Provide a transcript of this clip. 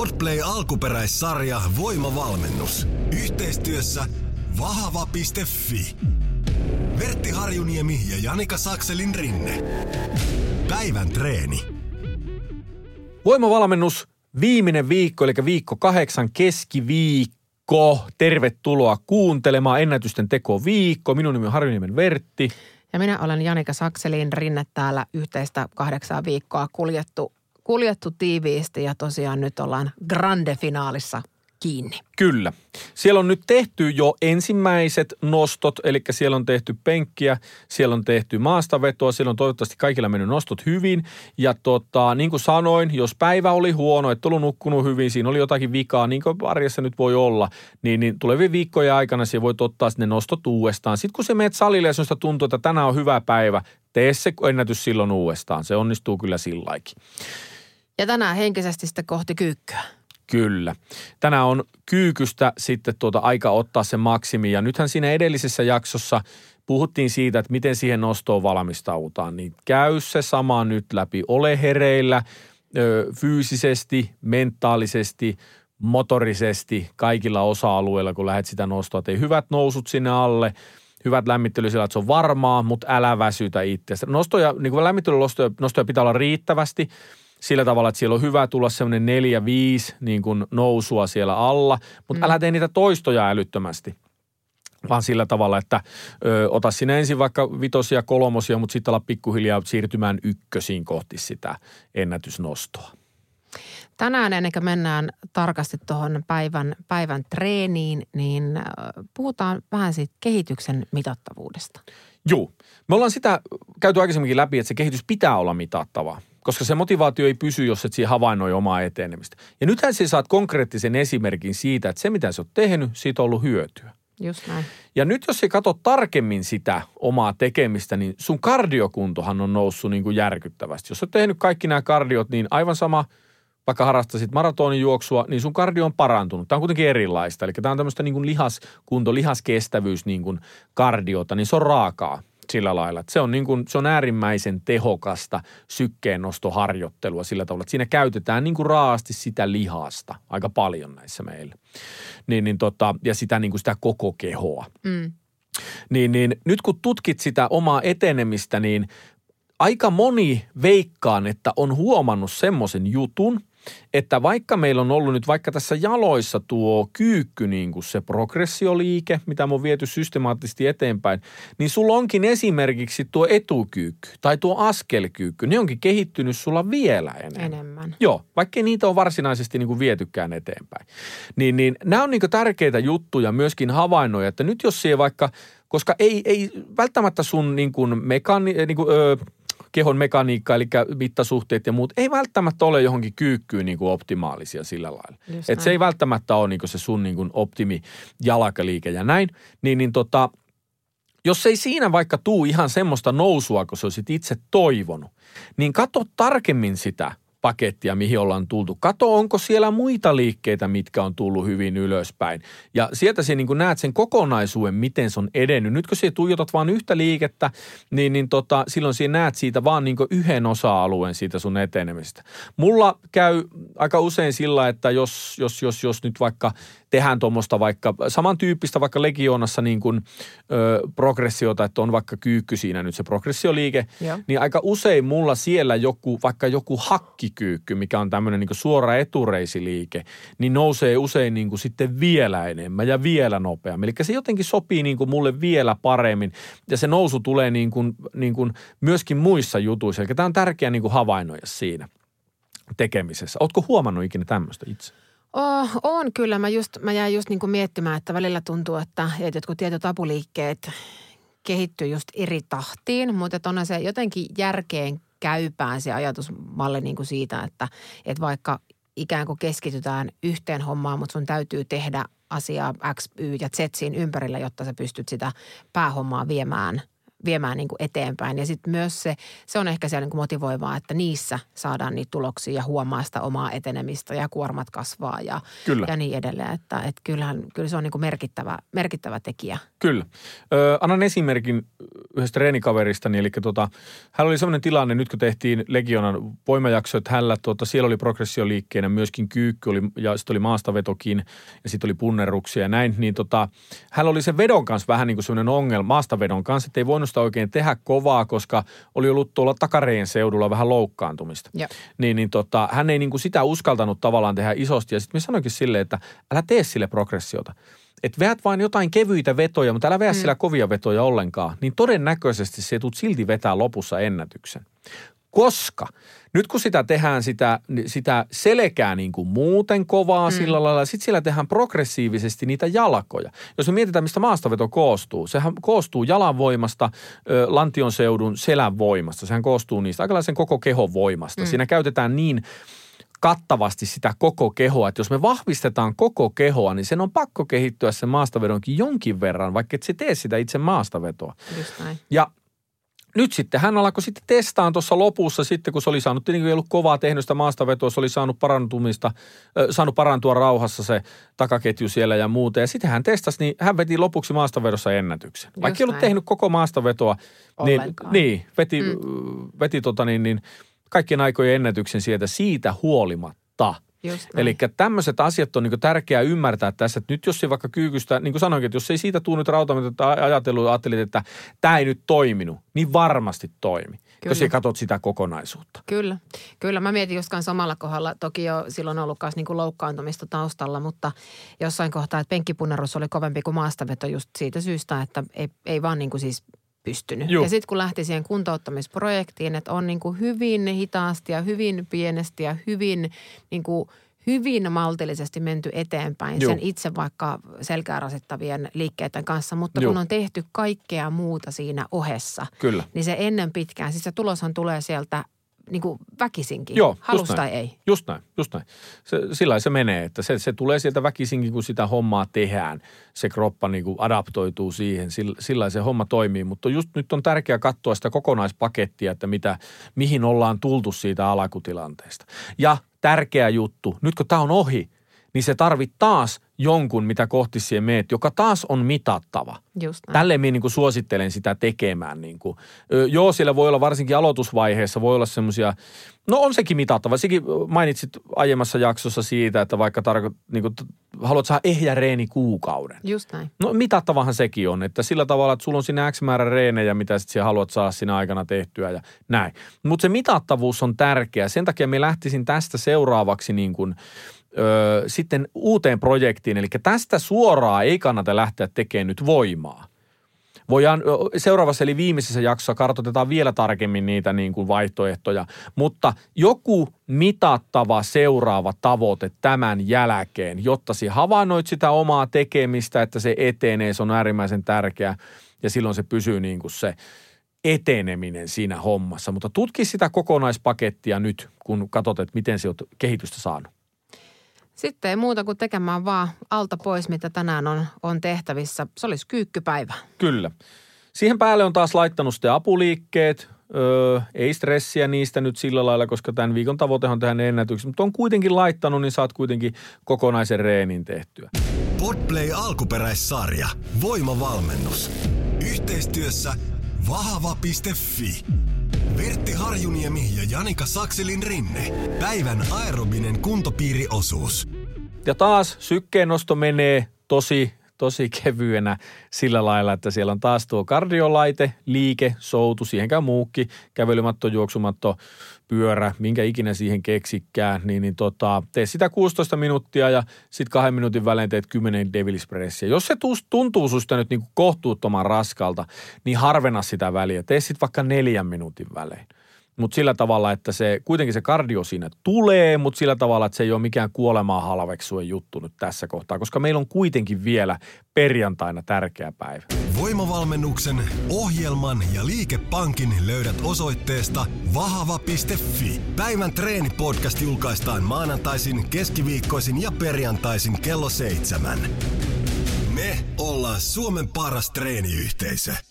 Podplay alkuperäissarja Voimavalmennus. Yhteistyössä vahva.fi. Vertti Harjuniemi ja Janika Sakselin rinne. Päivän treeni. Voimavalmennus, viimeinen viikko, eli viikko kahdeksan keskiviikko. Tervetuloa kuuntelemaan Ennätysten teko viikko. Minun nimi on Harjuniemen Vertti. Ja minä olen Janika Sakselin rinne täällä yhteistä kahdeksaa viikkoa kuljettu, kuljettu tiiviisti ja tosiaan nyt ollaan grande finaalissa kiinni. Kyllä. Siellä on nyt tehty jo ensimmäiset nostot, eli siellä on tehty penkkiä, siellä on tehty maastavetoa, siellä on toivottavasti kaikilla mennyt nostot hyvin. Ja tota, niin kuin sanoin, jos päivä oli huono, et ollut nukkunut hyvin, siinä oli jotakin vikaa, niin kuin arjessa nyt voi olla, niin, niin tulevien viikkojen aikana siellä voit ottaa ne nostot uudestaan. Sitten kun se menet salille ja sinusta tuntuu, että tänään on hyvä päivä, tee se ennätys silloin uudestaan. Se onnistuu kyllä silläkin. Ja tänään henkisesti sitten kohti kyykkyä. Kyllä. Tänään on kyykystä sitten tuota aika ottaa se maksimi. Ja nythän siinä edellisessä jaksossa puhuttiin siitä, että miten siihen nostoon valmistaudutaan. Niin käy se sama nyt läpi. Ole hereillä ö, fyysisesti, mentaalisesti, motorisesti, kaikilla osa-alueilla, kun lähdet sitä nostoa. Tee hyvät nousut sinne alle hyvät lämmittely sillä, että se on varmaa, mutta älä väsytä itseäsi. Nostoja, niin kuin lämmittelynostoja nostoja pitää olla riittävästi sillä tavalla, että siellä on hyvä tulla semmoinen neljä, viisi niin kuin nousua siellä alla, mutta mm. älä tee niitä toistoja älyttömästi vaan sillä tavalla, että ö, ota sinä ensin vaikka vitosia, kolmosia, mutta sitten ala pikkuhiljaa siirtymään ykkösiin kohti sitä ennätysnostoa. Tänään ennen kuin mennään tarkasti tuohon päivän, päivän treeniin, niin puhutaan vähän siitä kehityksen mitattavuudesta. Joo. Me ollaan sitä käyty aikaisemminkin läpi, että se kehitys pitää olla mitattavaa koska se motivaatio ei pysy, jos et siihen havainnoi omaa etenemistä. Ja nythän sä saat konkreettisen esimerkin siitä, että se mitä sä oot tehnyt, siitä on ollut hyötyä. Just näin. Ja nyt jos sä katsot tarkemmin sitä omaa tekemistä, niin sun kardiokuntohan on noussut niin kuin järkyttävästi. Jos oot tehnyt kaikki nämä kardiot, niin aivan sama, harrastasit maratonijuoksua, niin sun kardio on parantunut. Tämä on kuitenkin erilaista. Eli tämä on tämmöistä niin kuin lihaskunto, lihaskestävyys niin kuin kardiota, niin se on raakaa sillä lailla. Että se, on niin kuin, se on äärimmäisen tehokasta sykkeennostoharjoittelua sillä tavalla, että siinä käytetään niin kuin raasti sitä lihasta aika paljon näissä meillä. Niin, niin tota, ja sitä, niin kuin sitä koko kehoa. Mm. Niin, niin nyt kun tutkit sitä omaa etenemistä, niin aika moni veikkaan, että on huomannut semmoisen jutun – että vaikka meillä on ollut nyt vaikka tässä jaloissa tuo kyykky, niin kuin se progressioliike, mitä on viety systemaattisesti eteenpäin, niin sulla onkin esimerkiksi tuo etukyykky tai tuo askelkyykky, ne onkin kehittynyt sulla vielä enemmän. Enemmän. Joo, vaikka niitä on varsinaisesti niin kuin vietykään eteenpäin. Niin, niin nämä on niin kuin tärkeitä juttuja myöskin havainnoja, että nyt jos siellä vaikka, koska ei, ei välttämättä sun niin kuin mekani, niin kuin, öö, kehon mekaniikka, eli mittasuhteet ja muut, ei välttämättä ole johonkin kyykkyyn niin kuin optimaalisia sillä lailla. Että se ei välttämättä ole niin kuin se sun niin kuin optimi jalkaliike ja näin. Niin, niin tota, jos ei siinä vaikka tuu ihan semmoista nousua, kun sä olisit itse toivonut, niin katso tarkemmin sitä pakettia, mihin ollaan tultu. Kato, onko siellä muita liikkeitä, mitkä on tullut hyvin ylöspäin. Ja sieltä sä niin näet sen kokonaisuuden, miten se on edennyt. Nyt kun sä tuijotat vain yhtä liikettä, niin, niin tota, silloin sä näet siitä vaan niin yhden osa-alueen siitä sun etenemisestä. Mulla käy aika usein sillä, että jos, jos, jos, jos nyt vaikka tehdään tuommoista vaikka samantyyppistä vaikka legioonassa niin kuin, ö, progressiota, että on vaikka kyykky siinä nyt se progressioliike, Joo. niin aika usein mulla siellä joku, vaikka joku hakkikyykky, mikä on tämmöinen niin suora etureisiliike, niin nousee usein niin kuin sitten vielä enemmän ja vielä nopeammin. Eli se jotenkin sopii niin kuin mulle vielä paremmin ja se nousu tulee niin kuin, niin kuin myöskin muissa jutuissa. Eli tämä on tärkeää niin kuin havainnoida siinä tekemisessä. Oletko huomannut ikinä tämmöistä itse? Oh, on kyllä. Mä, just, mä jäin just niin kuin miettimään, että välillä tuntuu, että, että jotkut tietyt apuliikkeet kehittyy just eri tahtiin, mutta on se jotenkin järkeen käypään se ajatusmalli niin kuin siitä, että, että vaikka ikään kuin keskitytään yhteen hommaan, mutta sun täytyy tehdä asiaa X, Y ja Z siinä ympärillä, jotta sä pystyt sitä päähommaa viemään viemään niin kuin eteenpäin. Ja sitten myös se, se on ehkä siellä niin kuin motivoivaa, että niissä saadaan niitä tuloksia ja huomaa sitä omaa etenemistä ja kuormat kasvaa ja, Kyllä. ja niin edelleen. Että, että kyllähän, kyllä se on niin kuin merkittävä, merkittävä tekijä. Kyllä. Ö, annan esimerkin yhdestä treenikaverista, eli tota, hän oli sellainen tilanne, nyt kun tehtiin Legionan voimajakso, että hänellä, tota, siellä oli progressioliikkeenä myöskin kyykky oli, ja sitten oli maastavetokin ja sitten oli punnerruksia ja näin, niin tota, hänellä oli se vedon kanssa vähän niin kuin sellainen ongelma, maastavedon kanssa, että ei voinut sitä oikein tehdä kovaa, koska oli ollut tuolla takareen seudulla vähän loukkaantumista. Ja. Niin, niin tota, hän ei niin kuin sitä uskaltanut tavallaan tehdä isosti ja sitten me sanoinkin silleen, että älä tee sille progressiota että veät vain jotain kevyitä vetoja, mutta älä veä mm. sillä kovia vetoja ollenkaan, niin todennäköisesti se tulet silti vetää lopussa ennätyksen. Koska nyt kun sitä tehdään sitä, sitä selkää niin kuin muuten kovaa mm. sillä lailla, sitten siellä tehdään progressiivisesti niitä jalkoja. Jos me mietitään, mistä maastaveto koostuu, sehän koostuu jalanvoimasta, lantion seudun selän voimasta. Sehän koostuu niistä aikalaisen koko kehon voimasta. Mm. Siinä käytetään niin kattavasti sitä koko kehoa. Että jos me vahvistetaan koko kehoa, niin sen on pakko kehittyä sen maastavedonkin jonkin verran, vaikka et se tee sitä itse maastavetoa. Just näin. Ja nyt sitten hän alkoi sitten testaan tuossa lopussa sitten, kun se oli saanut, tietenkin ei ollut kovaa tehnyt sitä maastavetoa, se oli saanut parantumista, äh, saanut parantua rauhassa se takaketju siellä ja muuta. Ja sitten hän testasi, niin hän veti lopuksi maastavedossa ennätyksen. Vaikka ei ollut tehnyt koko maastavetoa, niin, Ollenkaan. niin veti, mm. veti tota niin, niin kaikkien aikojen ennätyksen sieltä siitä huolimatta. Eli tämmöiset asiat on niin tärkeää ymmärtää tässä, että nyt jos ei vaikka kyykystä, niin kuin sanoinkin, että jos ei siitä tule nyt rautamitta ajatellut, ajattelit, että tämä ei nyt toiminut, niin varmasti toimi, Kyllä. jos ei katsot sitä kokonaisuutta. Kyllä, kyllä. Mä mietin just kanssa omalla kohdalla, toki jo silloin ollut myös niinku loukkaantumista taustalla, mutta jossain kohtaa, että penkkipunnerus oli kovempi kuin maastaveto just siitä syystä, että ei, ei vaan niinku siis pystynyt. Juu. Ja sitten kun lähti siihen kuntouttamisprojektiin, että on niinku hyvin hitaasti ja hyvin pienesti ja hyvin niinku hyvin maltillisesti menty eteenpäin Juu. sen itse vaikka selkää rasittavien liikkeiden kanssa, mutta Juu. kun on tehty kaikkea muuta siinä ohessa, Kyllä. niin se ennen pitkään, siis se tuloshan tulee sieltä niin kuin väkisinkin, Joo, just halusta tai näin. ei. Just näin, just näin. Se, sillä se menee, että se, se tulee sieltä väkisinkin, kun sitä hommaa tehdään. Se kroppa niin kuin adaptoituu siihen, sillä, sillä se homma toimii. Mutta just nyt on tärkeää katsoa sitä kokonaispakettia, että mitä, mihin ollaan tultu siitä alkutilanteesta. Ja tärkeä juttu, nyt kun tämä on ohi, niin se tarvit taas jonkun, mitä kohti siihen meet, joka taas on mitattava. Just näin. Tälleen minä niin kuin suosittelen sitä tekemään. Niin kuin. Ö, joo, siellä voi olla varsinkin aloitusvaiheessa, voi olla semmoisia, no on sekin mitattava. Sekin mainitsit aiemmassa jaksossa siitä, että vaikka tarko, niin kuin, haluat saada ehjä reeni kuukauden. Just näin. No mitattavahan sekin on, että sillä tavalla, että sulla on siinä X määrä reenejä, mitä sitten haluat saada siinä aikana tehtyä ja näin. Mutta se mitattavuus on tärkeä. Sen takia me lähtisin tästä seuraavaksi niin kuin, ö, sitten uuteen projektiin. Eli tästä suoraan ei kannata lähteä tekemään nyt voimaa. Voidaan seuraavassa eli viimeisessä jaksossa kartoitetaan vielä tarkemmin niitä niin kuin vaihtoehtoja, mutta joku mitattava seuraava tavoite tämän jälkeen, jotta sinä havainnoit sitä omaa tekemistä, että se etenee, se on äärimmäisen tärkeää ja silloin se pysyy niin kuin se eteneminen siinä hommassa. Mutta tutki sitä kokonaispakettia nyt, kun katsot, että miten se oot kehitystä saanut. Sitten ei muuta kuin tekemään vaan alta pois, mitä tänään on, on tehtävissä. Se olisi kyykkypäivä. Kyllä. Siihen päälle on taas laittanut sitten apuliikkeet. Öö, ei stressiä niistä nyt sillä lailla, koska tämän viikon tavoitehan on tehdä ne ennätykset. Mutta on kuitenkin laittanut, niin saat kuitenkin kokonaisen reenin tehtyä. Podplay alkuperäissarja. Voimavalmennus. Yhteistyössä vahava.fi. Vertti Harjuniemi ja Janika Sakselin rinne. Päivän aerobinen kuntopiiriosuus. Ja taas sykkeen nosto menee tosi, tosi kevyenä sillä lailla, että siellä on taas tuo kardiolaite, liike, soutu, siihen käy muukki, kävelymatto, juoksumatto, pyörä, minkä ikinä siihen keksikkään, niin, niin tota, tee sitä 16 minuuttia ja sitten kahden minuutin välein teet 10 devilispressiä. Jos se tuntuu susta nyt niin kohtuuttoman raskalta, niin harvena sitä väliä. Tee sitten vaikka neljän minuutin välein. Mutta sillä tavalla, että se kuitenkin se kardio siinä tulee, mutta sillä tavalla, että se ei ole mikään kuolemaa halveksuen juttu nyt tässä kohtaa, koska meillä on kuitenkin vielä perjantaina tärkeä päivä. Voimavalmennuksen, ohjelman ja liikepankin löydät osoitteesta vahava.fi. Päivän treenipodcast julkaistaan maanantaisin, keskiviikkoisin ja perjantaisin kello seitsemän. Me ollaan Suomen paras treeniyhteisö.